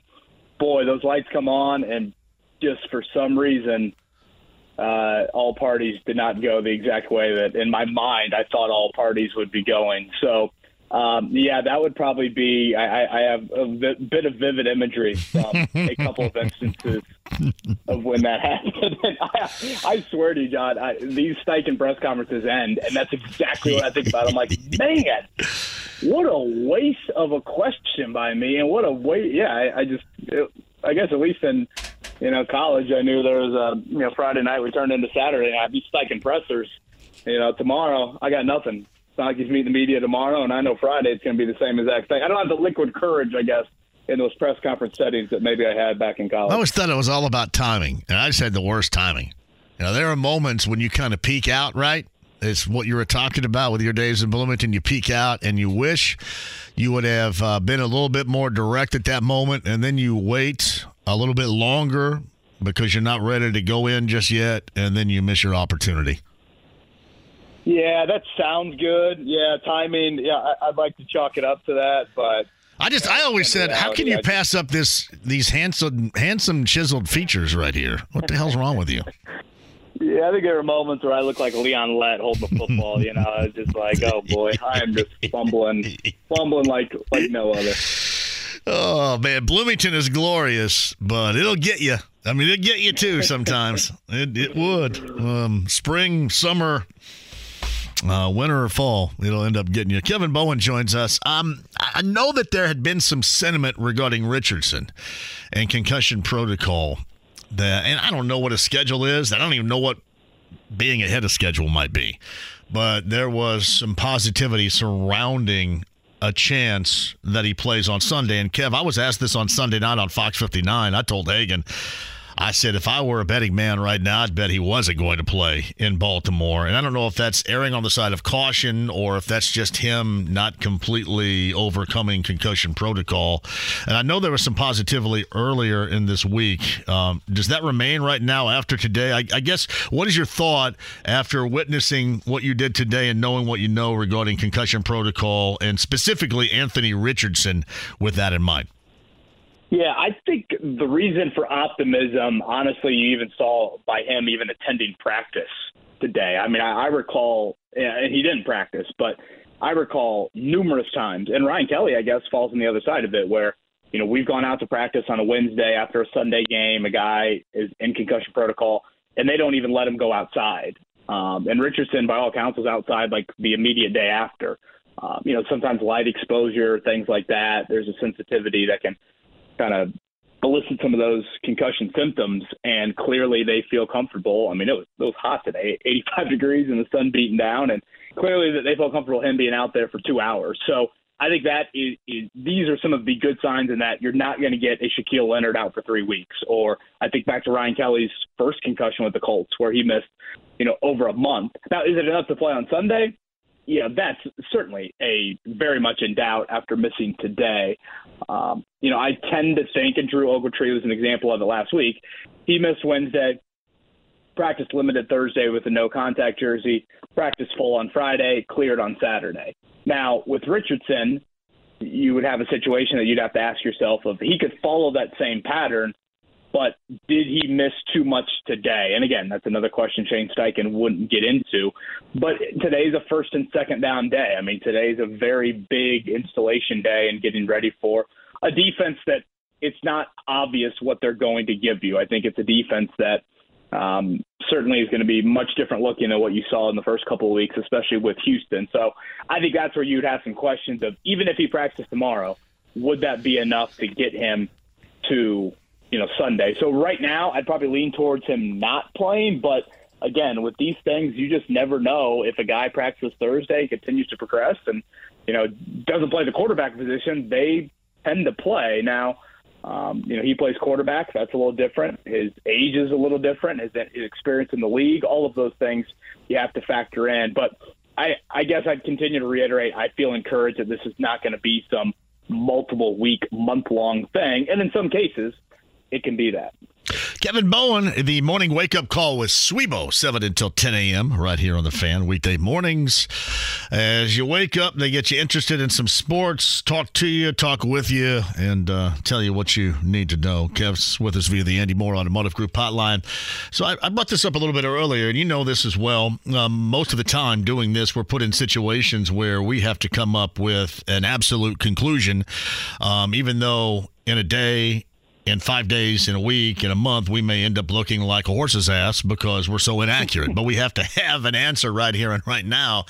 boy, those lights come on, and just for some reason, uh, all parties did not go the exact way that, in my mind, I thought all parties would be going. So um, yeah, that would probably be. I, I have a vi- bit of vivid imagery from a couple of (laughs) instances of when that happened. (laughs) I, I, swear to you, John, I, these Steichen press conferences end, and that's exactly what I think about. I'm like, man, what a waste of a question by me, and what a waste. Yeah, I, I just, it, I guess at least in you know college, I knew there was a you know Friday night we turned into Saturday night. These Steichen pressers, you know, tomorrow I got nothing. Sockies meet the media tomorrow, and I know Friday it's going to be the same exact thing. I don't have the liquid courage, I guess, in those press conference settings that maybe I had back in college. I always thought it was all about timing, and I just had the worst timing. You know, there are moments when you kind of peak out, right? It's what you were talking about with your days in Bloomington. You peak out and you wish you would have uh, been a little bit more direct at that moment, and then you wait a little bit longer because you're not ready to go in just yet, and then you miss your opportunity. Yeah, that sounds good. Yeah, timing. Yeah, I, would like to chalk it up to that, but I just I always said, how can you pass up this these handsome handsome chiseled features right here? What the hell's wrong with you? Yeah, I think there are moments where I look like Leon Lett holding the football. You know, it's just like, oh boy, I am just fumbling, fumbling like like no other. Oh man, Bloomington is glorious, but it'll get you. I mean, it'll get you too sometimes. it it would. Um, spring, summer, uh, winter or fall, it'll end up getting you. Kevin Bowen joins us. Um, I know that there had been some sentiment regarding Richardson and concussion protocol. That, and I don't know what his schedule is. I don't even know what being ahead of schedule might be. But there was some positivity surrounding a chance that he plays on Sunday. And Kev, I was asked this on Sunday night on Fox 59. I told Hagan, I said if I were a betting man right now, I'd bet he wasn't going to play in Baltimore. And I don't know if that's erring on the side of caution or if that's just him not completely overcoming concussion protocol. And I know there was some positivity earlier in this week. Um, does that remain right now after today? I, I guess what is your thought after witnessing what you did today and knowing what you know regarding concussion protocol and specifically Anthony Richardson with that in mind? Yeah, I think the reason for optimism, honestly, you even saw by him even attending practice today. I mean, I, I recall, and he didn't practice, but I recall numerous times, and Ryan Kelly, I guess, falls on the other side of it, where you know we've gone out to practice on a Wednesday after a Sunday game. A guy is in concussion protocol, and they don't even let him go outside. Um, and Richardson, by all accounts, was outside like the immediate day after. Um, you know, sometimes light exposure, things like that. There's a sensitivity that can kind of elicit some of those concussion symptoms, and clearly they feel comfortable. I mean, it was it was hot today, (laughs) 85 degrees, and the sun beating down, and clearly that they felt comfortable him being out there for two hours. So I think that is, is these are some of the good signs in that you're not going to get a Shaquille Leonard out for three weeks, or I think back to Ryan Kelly's first concussion with the Colts where he missed, you know, over a month. Now, is it enough to play on Sunday? Yeah, that's certainly a very much in doubt after missing today. Um, you know, I tend to think, and Drew Ogletree was an example of it last week. He missed Wednesday, practice limited Thursday with a no contact jersey, practice full on Friday, cleared on Saturday. Now, with Richardson, you would have a situation that you'd have to ask yourself if he could follow that same pattern but did he miss too much today? And again, that's another question Shane Steichen wouldn't get into. But today's a first and second down day. I mean, today's a very big installation day and getting ready for a defense that it's not obvious what they're going to give you. I think it's a defense that um, certainly is going to be much different looking than what you saw in the first couple of weeks, especially with Houston. So I think that's where you'd have some questions of even if he practiced tomorrow, would that be enough to get him to you know Sunday. So right now, I'd probably lean towards him not playing, but again, with these things, you just never know if a guy practices Thursday, continues to progress, and you know doesn't play the quarterback position. They tend to play now. Um, you know, he plays quarterback. That's a little different. His age is a little different. His, his experience in the league, all of those things you have to factor in. But I, I guess I'd continue to reiterate. I feel encouraged that this is not going to be some multiple week, month long thing. And in some cases, it can be that. Kevin Bowen, the morning wake up call with Sweebo, 7 until 10 a.m., right here on the fan, weekday mornings. As you wake up, they get you interested in some sports, talk to you, talk with you, and uh, tell you what you need to know. Kev's with us via the Andy Moore Automotive Group hotline. So I, I brought this up a little bit earlier, and you know this as well. Um, most of the time doing this, we're put in situations where we have to come up with an absolute conclusion, um, even though in a day, in five days, in a week, in a month, we may end up looking like a horse's ass because we're so inaccurate. (laughs) but we have to have an answer right here and right now.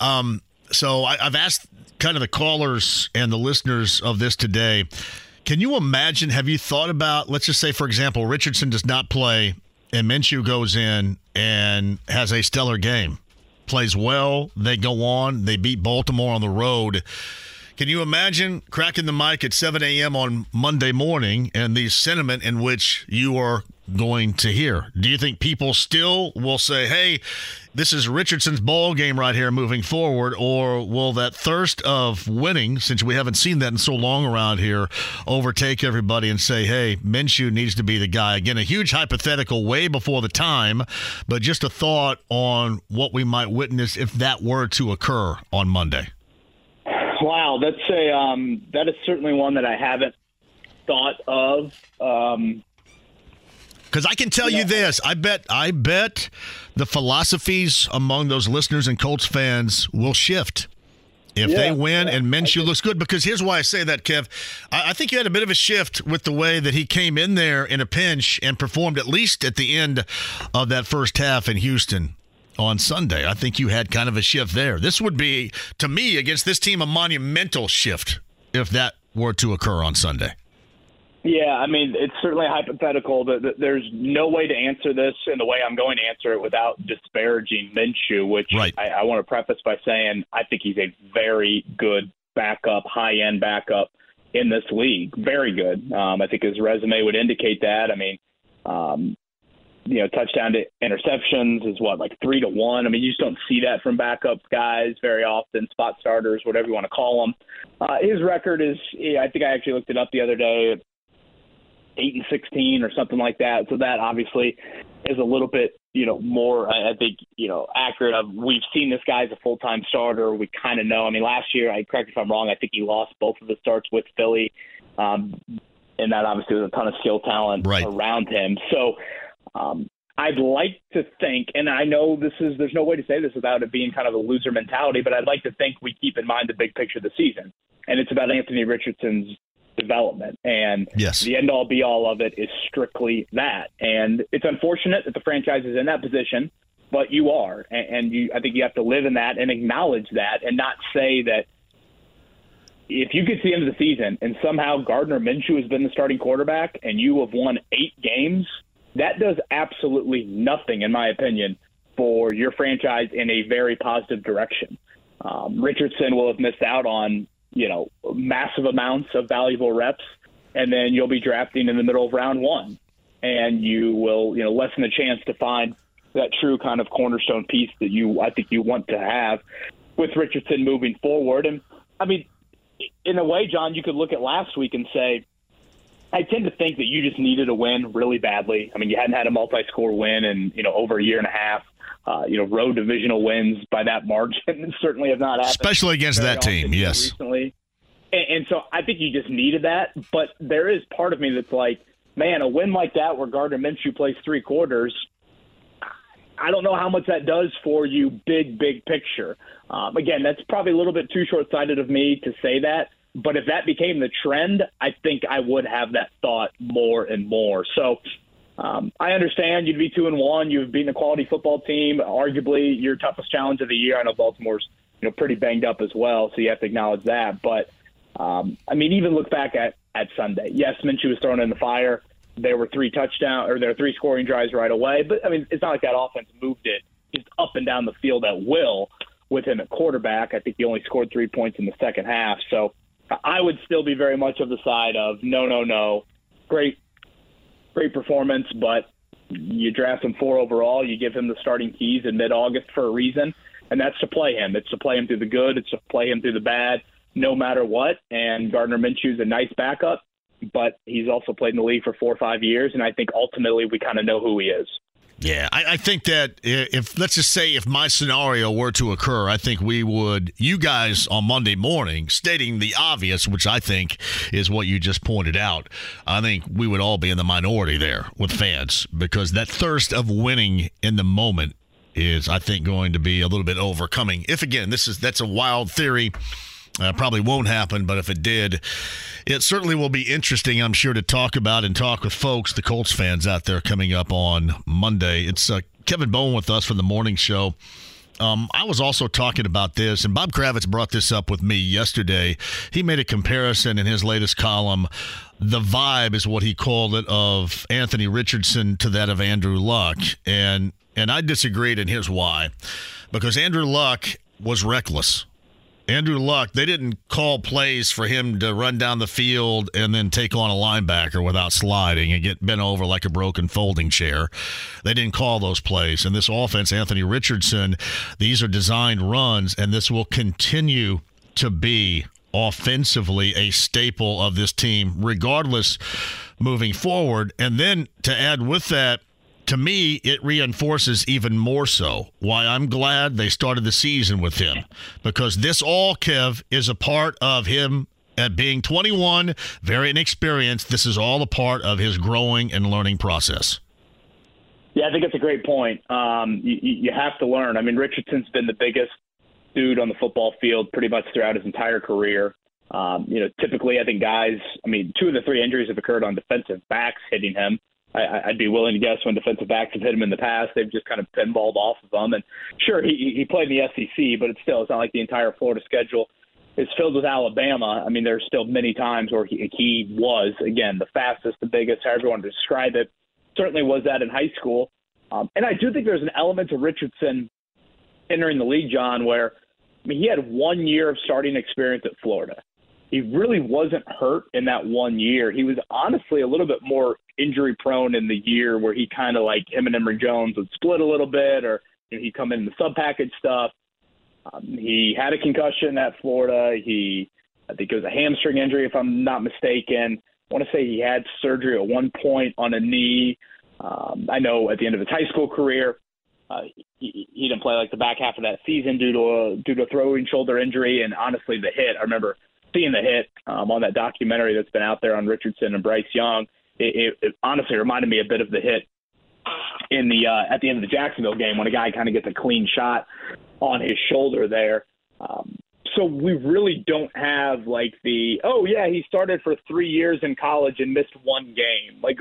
Um, so I, I've asked kind of the callers and the listeners of this today. Can you imagine? Have you thought about, let's just say, for example, Richardson does not play and Minshew goes in and has a stellar game, plays well, they go on, they beat Baltimore on the road can you imagine cracking the mic at 7 a.m. on Monday morning and the sentiment in which you are going to hear? Do you think people still will say, hey, this is Richardson's ball game right here moving forward, or will that thirst of winning, since we haven't seen that in so long around here, overtake everybody and say, hey, Minshew needs to be the guy? Again, a huge hypothetical way before the time, but just a thought on what we might witness if that were to occur on Monday. Wow, that's a um, that is certainly one that I haven't thought of. Um, because I can tell you this, I bet, I bet the philosophies among those listeners and Colts fans will shift if yeah, they win yeah, and Minshew looks good. Because here's why I say that, Kev. I, I, think you had a bit of a shift with the way that he came in there in a pinch and performed at least at the end of that first half in Houston on Sunday. I think you had kind of a shift there. This would be, to me, against this team, a monumental shift if that were to occur on Sunday. Yeah, I mean, it's certainly hypothetical. But There's no way to answer this in the way I'm going to answer it without disparaging Minshew, which right. I, I want to preface by saying I think he's a very good backup, high end backup in this league. Very good. Um, I think his resume would indicate that. I mean, um, you know, touchdown to interceptions is what, like three to one. I mean, you just don't see that from backup guys very often, spot starters, whatever you want to call them. Uh, his record is, I think I actually looked it up the other day, eight and sixteen or something like that. So that obviously is a little bit, you know, more I think, you know, accurate. Of we've seen this guy as a full time starter. We kind of know. I mean, last year, I correct if I'm wrong. I think he lost both of the starts with Philly. Um, and that obviously was a ton of skill talent right. around him. So um, I'd like to think, and I know this is there's no way to say this without it being kind of a loser mentality, but I'd like to think we keep in mind the big picture of the season, and it's about Anthony Richardson's development, and yes. the end all be all of it is strictly that. And it's unfortunate that the franchise is in that position, but you are, and, and you I think you have to live in that and acknowledge that, and not say that if you get to the end of the season and somehow Gardner Minshew has been the starting quarterback and you have won eight games that does absolutely nothing, in my opinion, for your franchise in a very positive direction. Um, Richardson will have missed out on, you know, massive amounts of valuable reps, and then you'll be drafting in the middle of round one, and you will, you know, lessen the chance to find that true kind of cornerstone piece that you, I think, you want to have with Richardson moving forward. And I mean, in a way, John, you could look at last week and say, I tend to think that you just needed a win really badly. I mean, you hadn't had a multi-score win in you know over a year and a half. Uh, you know, road divisional wins by that margin (laughs) certainly have not happened, especially against that team. Yes, recently, and, and so I think you just needed that. But there is part of me that's like, man, a win like that where Gardner Minshew plays three quarters. I don't know how much that does for you, big, big picture. Um, again, that's probably a little bit too short sighted of me to say that. But if that became the trend, I think I would have that thought more and more. So um, I understand you'd be two and one. You've beaten a quality football team, arguably your toughest challenge of the year. I know Baltimore's you know pretty banged up as well, so you have to acknowledge that. But um, I mean, even look back at at Sunday. Yes, Minshew was thrown in the fire. there were three touchdown or there were three scoring drives right away. But I mean, it's not like that offense moved it just up and down the field at will with him at quarterback. I think he only scored three points in the second half. So I would still be very much of the side of no, no, no. Great, great performance, but you draft him four overall. You give him the starting keys in mid-August for a reason, and that's to play him. It's to play him through the good. It's to play him through the bad, no matter what. And Gardner Minshew's a nice backup, but he's also played in the league for four or five years, and I think ultimately we kind of know who he is. Yeah, I, I, think that if let's just say if my scenario were to occur, I think we would you guys on Monday morning stating the obvious, which I think is what you just pointed out. I think we would all be in the minority there with fans because that thirst of winning in the moment is, I think, going to be a little bit overcoming. If again, this is that's a wild theory. Uh, probably won't happen, but if it did, it certainly will be interesting, I'm sure, to talk about and talk with folks, the Colts fans out there coming up on Monday. It's uh, Kevin Bowen with us from the morning show. Um, I was also talking about this, and Bob Kravitz brought this up with me yesterday. He made a comparison in his latest column. The vibe is what he called it of Anthony Richardson to that of Andrew Luck, and and I disagreed, and here's why: because Andrew Luck was reckless Andrew Luck, they didn't call plays for him to run down the field and then take on a linebacker without sliding and get bent over like a broken folding chair. They didn't call those plays. And this offense, Anthony Richardson, these are designed runs, and this will continue to be offensively a staple of this team, regardless moving forward. And then to add with that, to me, it reinforces even more so why I'm glad they started the season with him. Because this all, Kev, is a part of him at being 21, very inexperienced. This is all a part of his growing and learning process. Yeah, I think it's a great point. Um, you, you have to learn. I mean, Richardson's been the biggest dude on the football field pretty much throughout his entire career. Um, you know, typically, I think guys, I mean, two of the three injuries have occurred on defensive backs hitting him. I, I'd be willing to guess when defensive backs have hit him in the past, they've just kind of pinballed off of him. And sure, he he played in the SEC, but it's still it's not like the entire Florida schedule is filled with Alabama. I mean, there's still many times where he, he was again the fastest, the biggest, however you want to describe it. Certainly was that in high school, um, and I do think there's an element to Richardson entering the league, John, where I mean he had one year of starting experience at Florida he really wasn't hurt in that one year. He was honestly a little bit more injury prone in the year where he kind of like him and Emory Jones would split a little bit, or you know, he'd come in the sub package stuff. Um, he had a concussion at Florida. He, I think it was a hamstring injury, if I'm not mistaken. I want to say he had surgery at one point on a knee. Um, I know at the end of his high school career, uh, he, he didn't play like the back half of that season due to a due to a throwing shoulder injury. And honestly, the hit, I remember seeing the hit um, on that documentary that's been out there on Richardson and Bryce Young, it, it, it honestly reminded me a bit of the hit in the uh, at the end of the Jacksonville game when a guy kind of gets a clean shot on his shoulder there. Um, so we really don't have like the oh yeah he started for three years in college and missed one game like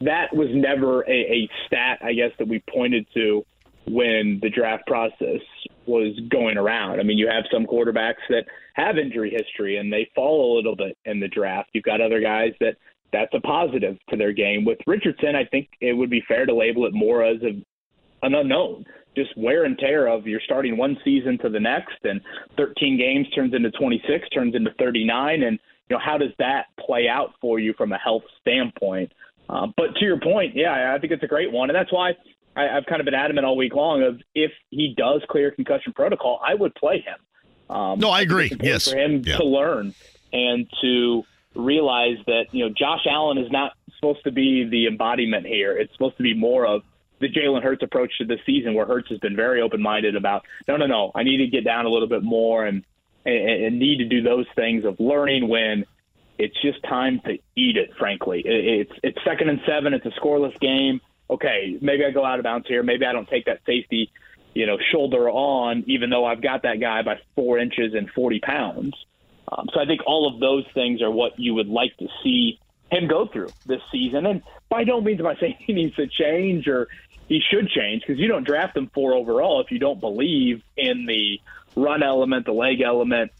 that was never a, a stat I guess that we pointed to when the draft process was going around. I mean, you have some quarterbacks that have injury history and they fall a little bit in the draft. You've got other guys that that's a positive to their game. With Richardson, I think it would be fair to label it more as a, an unknown. Just wear and tear of you're starting one season to the next, and 13 games turns into 26, turns into 39, and you know how does that play out for you from a health standpoint? Uh, but to your point, yeah, I think it's a great one, and that's why I, have kind of been adamant all week long of if he does clear concussion protocol, I would play him. Um, no, I agree. Yes, for him yeah. to learn and to realize that you know Josh Allen is not supposed to be the embodiment here. It's supposed to be more of the Jalen Hurts approach to this season, where Hurts has been very open minded about no, no, no, I need to get down a little bit more and, and and need to do those things of learning when it's just time to eat it. Frankly, it's it's second and seven. It's a scoreless game okay, maybe I go out of bounds here. Maybe I don't take that safety, you know, shoulder on, even though I've got that guy by four inches and 40 pounds. Um, so I think all of those things are what you would like to see him go through this season. And by no means am I (laughs) saying he needs to change or he should change because you don't draft him for overall if you don't believe in the run element, the leg element,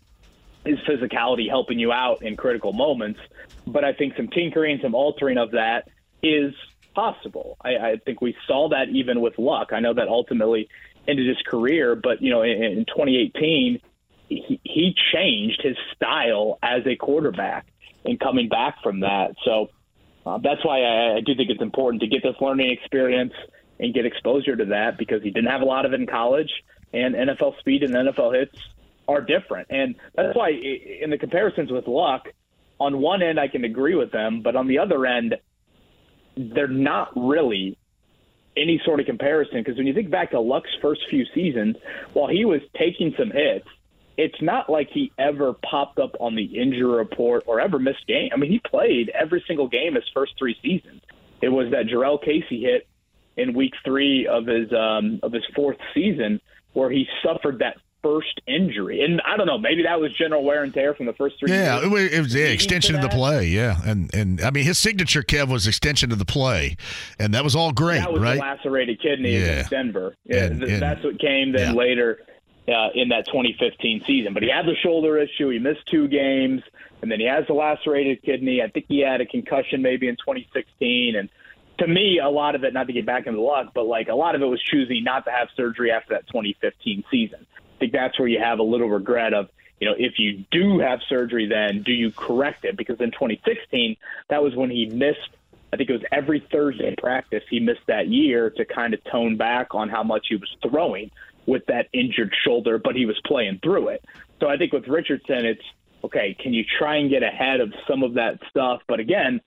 his physicality helping you out in critical moments. But I think some tinkering, some altering of that is possible. I, I think we saw that even with Luck. I know that ultimately ended his career, but you know, in, in 2018, he, he changed his style as a quarterback and coming back from that. So uh, that's why I, I do think it's important to get this learning experience and get exposure to that because he didn't have a lot of it in college, and NFL speed and NFL hits are different. And that's why in the comparisons with Luck, on one end I can agree with them, but on the other end, they're not really any sort of comparison because when you think back to Luck's first few seasons, while he was taking some hits, it's not like he ever popped up on the injury report or ever missed game. I mean, he played every single game his first three seasons. It was that Jurrell Casey hit in week three of his um, of his fourth season where he suffered that first injury. And I don't know, maybe that was general wear and tear from the first three. Yeah, years. it was yeah, extension of the play. Yeah, and and I mean his signature Kev was extension of the play, and that was all great, that was right? The lacerated kidney yeah. against Denver. Yeah, and, and, that's what came then yeah. later. Uh, in that 2015 season, but he had the shoulder issue. He missed two games, and then he has the lacerated kidney. I think he had a concussion maybe in 2016, and to me, a lot of it, not to get back into luck, but like a lot of it was choosing not to have surgery after that 2015 season. I think that's where you have a little regret of, you know, if you do have surgery, then do you correct it? Because in 2016, that was when he missed. I think it was every Thursday practice he missed that year to kind of tone back on how much he was throwing with that injured shoulder, but he was playing through it. So I think with Richardson, it's okay. Can you try and get ahead of some of that stuff? But again,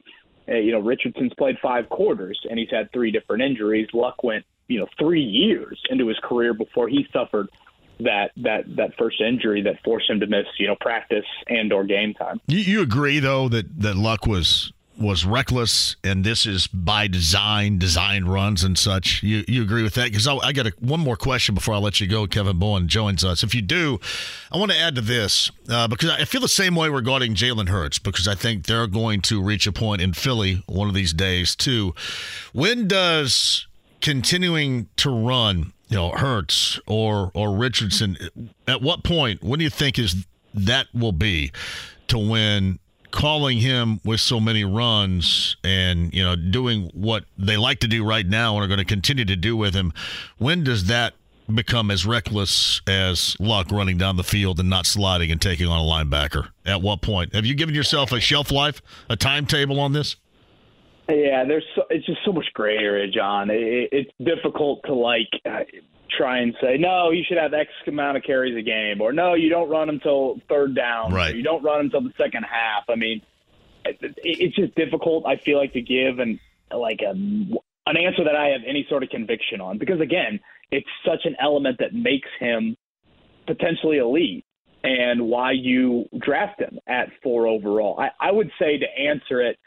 eh, you know, Richardson's played five quarters and he's had three different injuries. Luck went, you know, three years into his career before he suffered that that that first injury that forced him to miss you know practice and or game time. You, you agree though that that Luck was was reckless and this is by design, design runs and such. You you agree with that? Because I, got a, one more question before I let you go. Kevin Bowen joins us. If you do, I want to add to this uh, because I feel the same way regarding Jalen Hurts because I think they're going to reach a point in Philly one of these days too. When does continuing to run you know Hurts or or Richardson. At what point? What do you think is that will be to when calling him with so many runs and you know doing what they like to do right now and are going to continue to do with him? When does that become as reckless as Luck running down the field and not sliding and taking on a linebacker? At what point have you given yourself a shelf life, a timetable on this? Yeah, there's so, it's just so much gray area, John. It, it's difficult to like uh, try and say no, you should have X amount of carries a game, or no, you don't run until third down, right? you don't run until the second half. I mean, it, it's just difficult. I feel like to give and like a, an answer that I have any sort of conviction on because again, it's such an element that makes him potentially elite and why you draft him at four overall. I, I would say to answer it,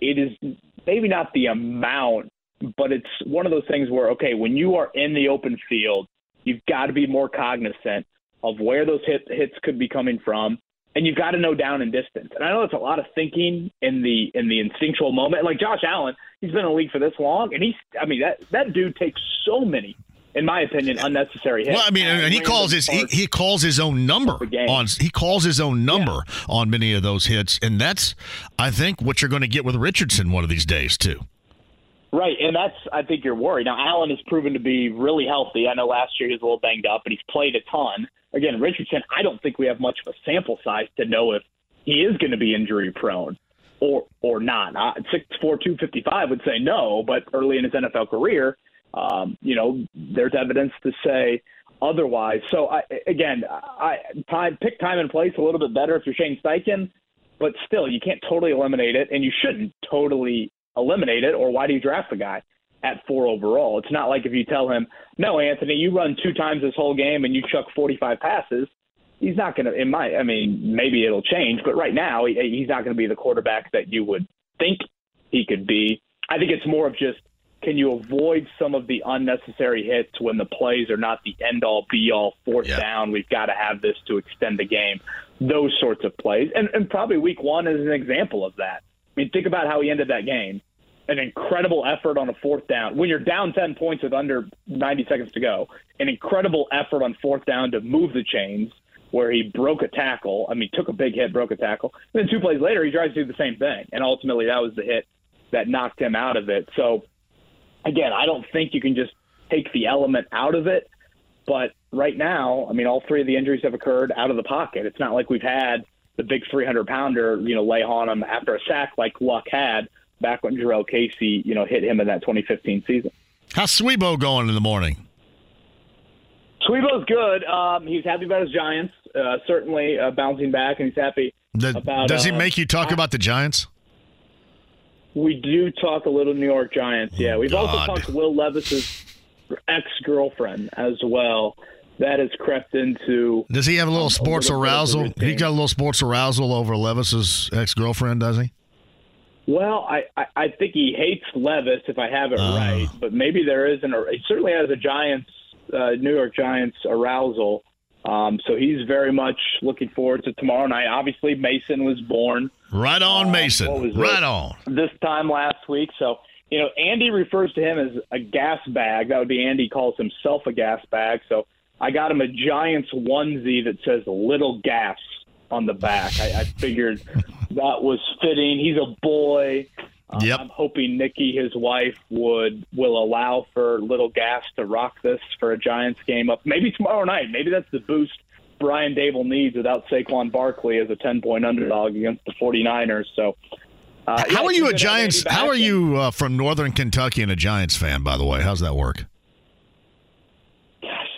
it is maybe not the amount, but it's one of those things where, okay, when you are in the open field, you've got to be more cognizant of where those hit, hits could be coming from, and you've got to know down and distance. And I know it's a lot of thinking in the in the instinctual moment. Like Josh Allen, he's been in the league for this long, and he's I mean that that dude takes so many in my opinion, unnecessary hits. Well, I mean, and he calls his he, he, calls his own number on he calls his own number yeah. on many of those hits, and that's I think what you're going to get with Richardson one of these days too. Right, and that's I think your worry. Now Allen has proven to be really healthy. I know last year he was a little banged up, but he's played a ton. Again, Richardson, I don't think we have much of a sample size to know if he is going to be injury prone or or not. Uh, six four two fifty five would say no, but early in his NFL career, um, you know, there's evidence to say otherwise. So I, again, I time, pick time and place a little bit better if you're Shane Steichen, but still, you can't totally eliminate it, and you shouldn't totally eliminate it. Or why do you draft the guy at four overall? It's not like if you tell him, "No, Anthony, you run two times this whole game and you chuck 45 passes." He's not going to. In my, I mean, maybe it'll change, but right now he, he's not going to be the quarterback that you would think he could be. I think it's more of just can you avoid some of the unnecessary hits when the plays are not the end all be all fourth yeah. down? We've got to have this to extend the game. Those sorts of plays. And, and probably week one is an example of that. I mean, think about how he ended that game. An incredible effort on a fourth down. When you're down 10 points with under 90 seconds to go, an incredible effort on fourth down to move the chains where he broke a tackle. I mean, took a big hit, broke a tackle. And then two plays later, he tries to do the same thing. And ultimately, that was the hit that knocked him out of it. So again, I don't think you can just take the element out of it. But right now, I mean, all three of the injuries have occurred out of the pocket. It's not like we've had the big 300 pounder, you know, lay on him after a sack like Luck had back when Jurrell Casey, you know, hit him in that 2015 season. How's Sweebo going in the morning? Sweebo's good. Um, he's happy about his Giants. Uh, certainly uh, bouncing back, and he's happy The- about. does he uh, make you talk about the Giants? We do talk a little New York Giants. Yeah, we've also talked Will Levis's ex girlfriend as well. That has crept into. Does he have a little sports of a arousal? He got a little sports arousal over Levis's ex girlfriend, does he? Well, I, I, I think he hates Levis, if I have it Oh. right. But maybe there is an. He certainly has a Giants, uh, New York Giants arousal. Um, so he's very much looking forward to tomorrow night. Obviously, Mason was born Right on, Uh, Mason. Right it? on. this time last week. So, you know, Andy refers to him as a gas bag. That would be Andy calls himself a gas bag. So I got him a Giants onesie that says little gas on the back. I, I figured (laughs) that was fitting. He's a boy. Uh, Yep. I'm hoping Nikki, his wife, would will allow for little gas to rock this for a Giants game up. Maybe tomorrow night. Maybe that's the boost Brian Daboll needs without Saquon Barkley as a 10 point underdog against the 49ers. So. Uh, yeah, How are you a good to have Giants? How are you uh, from Northern Kentucky and a Giants fan? By the way, how's that work?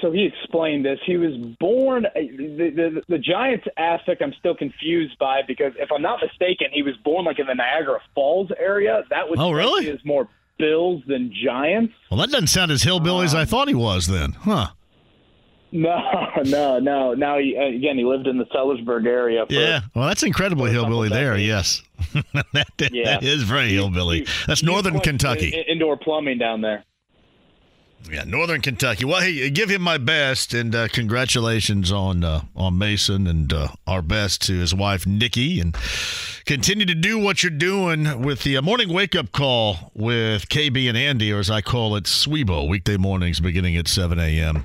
So he explained this. He was born uh, the, the the Giants aspect. I'm still confused by because if I'm not mistaken, he was born like in the Niagara Falls area. That would Oh, really? as more Bills than Giants. Well, that doesn't sound as hillbilly as I um, thought he was. Then, huh? No, (laughs) no, no. Now he, uh, again, he lived in the Sellersburg area. For, Yeah. Well, that's incredibly for a couple hillbilly there. Yes, (laughs) that, that- Yeah. that is very hillbilly. That's He Northern uh, Kentucky. Indoor plumbing down there. Yeah, Northern Kentucky. Well, hey, give him my best and uh, congratulations on uh, on Mason and uh, our best to his wife Nikki and continue to do what you're doing with the uh, morning wake up call with KB and Andy, or as I call it, Sweebo, weekday mornings beginning at 7 a.m.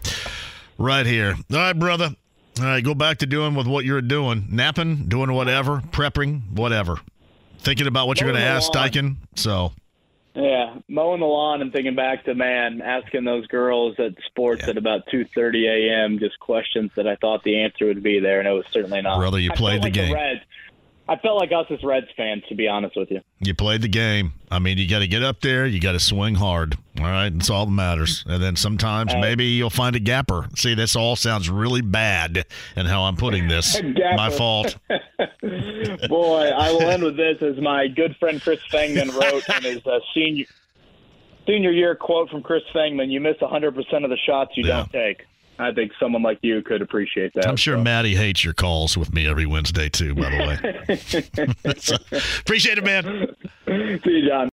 Right here. All right, brother. All right, go back to doing with what you're doing, napping, doing whatever, prepping, whatever. Thinking about what you're going to ask. Steichen. So. Yeah, mowing the lawn and thinking back to man, asking those girls at sports at about two thirty a.m. just questions that I thought the answer would be there, and it was certainly not. Brother, you I played felt the like game. Reds. I felt like us as Reds fans, to be honest with you. You played the game. I mean, you got to get up there. You got to swing hard. All right, that's all that matters. And then sometimes maybe you'll find a gapper. See, this all sounds really bad, and how I'm putting this. (laughs) My fault. (laughs) Boy, I will end with this as my good friend Chris Fangman wrote in his uh, senior senior year quote from Chris Fangman: "You miss 100 percent of the shots you Yeah. don't take." I think someone like you could appreciate that. I'm sure So. Maddie hates your calls with me every Wednesday too. By the way, (laughs) (laughs) appreciate it, man. See you, John.